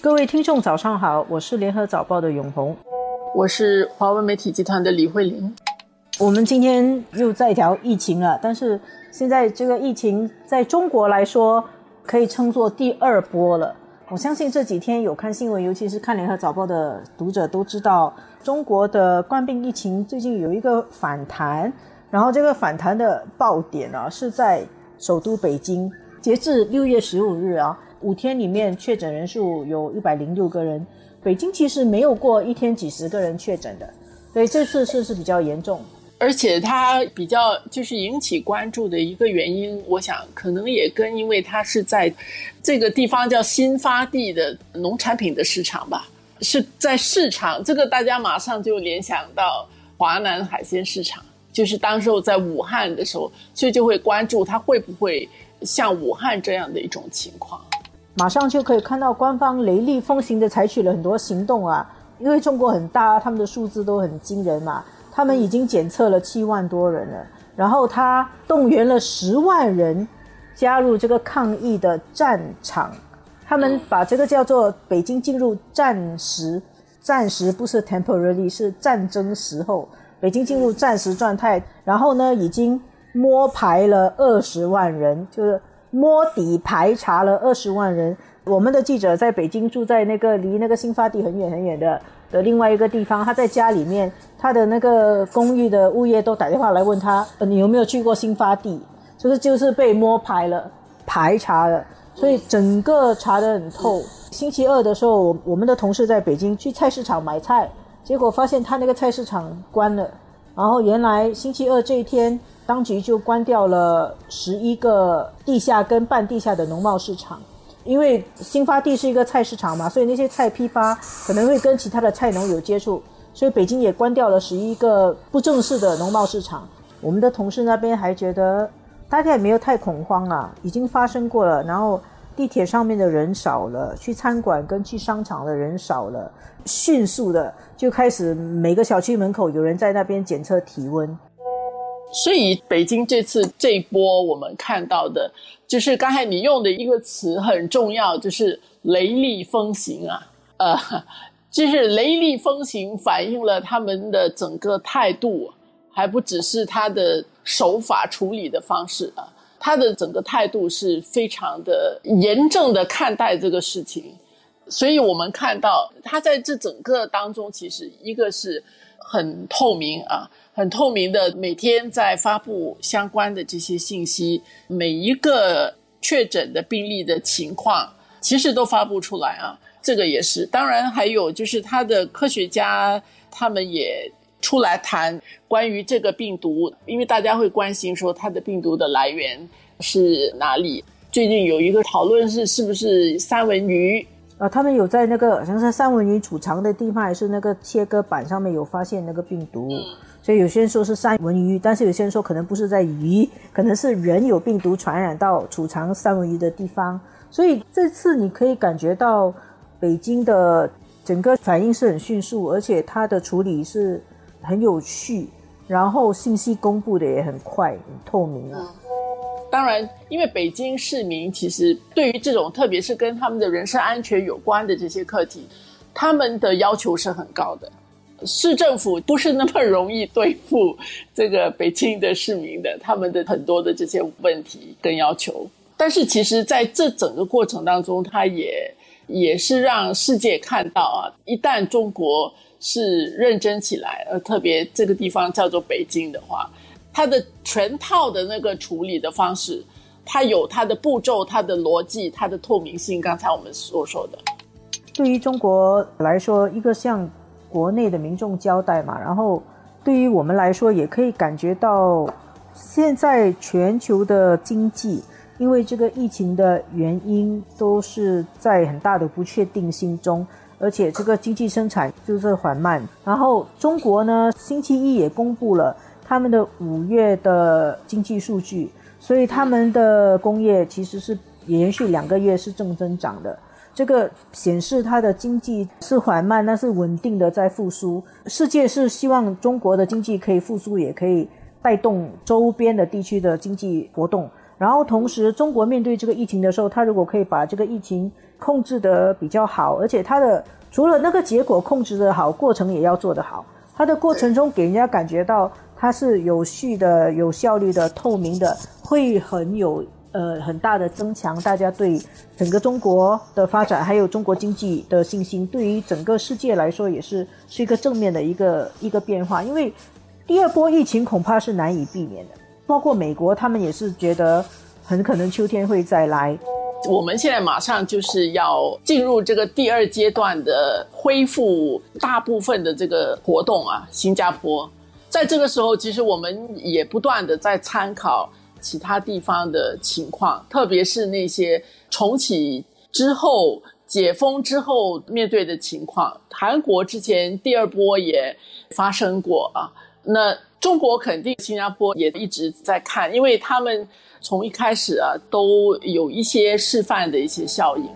各位听众，早上好，我是联合早报的永红，我是华文媒体集团的李慧玲。我们今天又在聊疫情了，但是现在这个疫情在中国来说，可以称作第二波了。我相信这几天有看新闻，尤其是看联合早报的读者都知道，中国的冠病疫情最近有一个反弹，然后这个反弹的爆点啊是在首都北京，截至六月十五日啊。五天里面确诊人数有一百零六个人，北京其实没有过一天几十个人确诊的，所以这次是是比较严重，而且它比较就是引起关注的一个原因，我想可能也跟因为它是在这个地方叫新发地的农产品的市场吧，是在市场这个大家马上就联想到华南海鲜市场，就是当时候在武汉的时候，所以就会关注它会不会像武汉这样的一种情况。马上就可以看到官方雷厉风行的采取了很多行动啊，因为中国很大，他们的数字都很惊人嘛。他们已经检测了七万多人了，然后他动员了十万人加入这个抗疫的战场，他们把这个叫做北京进入战时，战时不是 temporarily，是战争时候，北京进入战时状态。然后呢，已经摸排了二十万人，就是。摸底排查了二十万人，我们的记者在北京住在那个离那个新发地很远很远的的另外一个地方，他在家里面，他的那个公寓的物业都打电话来问他，你有没有去过新发地？就是就是被摸排了，排查了，所以整个查得很透。星期二的时候，我我们的同事在北京去菜市场买菜，结果发现他那个菜市场关了，然后原来星期二这一天。当局就关掉了十一个地下跟半地下的农贸市场，因为新发地是一个菜市场嘛，所以那些菜批发可能会跟其他的菜农有接触，所以北京也关掉了十一个不正式的农贸市场。我们的同事那边还觉得大家也没有太恐慌啊，已经发生过了，然后地铁上面的人少了，去餐馆跟去商场的人少了，迅速的就开始每个小区门口有人在那边检测体温。所以北京这次这一波，我们看到的，就是刚才你用的一个词很重要，就是雷厉风行啊，呃，就是雷厉风行反映了他们的整个态度，还不只是他的手法处理的方式啊，他的整个态度是非常的严正的看待这个事情，所以我们看到他在这整个当中，其实一个是很透明啊。很透明的，每天在发布相关的这些信息，每一个确诊的病例的情况，其实都发布出来啊。这个也是，当然还有就是他的科学家，他们也出来谈关于这个病毒，因为大家会关心说它的病毒的来源是哪里。最近有一个讨论是是不是三文鱼啊？他们有在那个好像是三文鱼储藏的地方，还是那个切割板上面有发现那个病毒。所以有些人说是三文鱼，但是有些人说可能不是在鱼，可能是人有病毒传染到储藏三文鱼的地方。所以这次你可以感觉到北京的整个反应是很迅速，而且它的处理是很有序，然后信息公布的也很快、很透明啊。当然，因为北京市民其实对于这种，特别是跟他们的人身安全有关的这些课题，他们的要求是很高的。市政府不是那么容易对付这个北京的市民的，他们的很多的这些问题跟要求。但是其实在这整个过程当中，他也也是让世界看到啊，一旦中国是认真起来，呃，特别这个地方叫做北京的话，它的全套的那个处理的方式，它有它的步骤、它的逻辑、它的透明性。刚才我们所说的，对于中国来说，一个向。国内的民众交代嘛，然后对于我们来说，也可以感觉到现在全球的经济，因为这个疫情的原因，都是在很大的不确定性中，而且这个经济生产就是缓慢。然后中国呢，星期一也公布了他们的五月的经济数据，所以他们的工业其实是连续两个月是正增长的。这个显示它的经济是缓慢，但是稳定的在复苏。世界是希望中国的经济可以复苏，也可以带动周边的地区的经济活动。然后同时中国面对这个疫情的时候，他如果可以把这个疫情控制得比较好，而且它的除了那个结果控制得好，过程也要做得好。它的过程中给人家感觉到它是有序的、有效率的、透明的，会很有呃很大的增强大家对整个中国的发展，还有中国经济的信心。对于整个世界来说，也是是一个正面的一个一个变化。因为第二波疫情恐怕是难以避免的，包括美国，他们也是觉得很可能秋天会再来。我们现在马上就是要进入这个第二阶段的恢复，大部分的这个活动啊，新加坡，在这个时候，其实我们也不断的在参考其他地方的情况，特别是那些重启之后、解封之后面对的情况。韩国之前第二波也发生过啊，那中国肯定、新加坡也一直在看，因为他们。从一开始啊，都有一些示范的一些效应。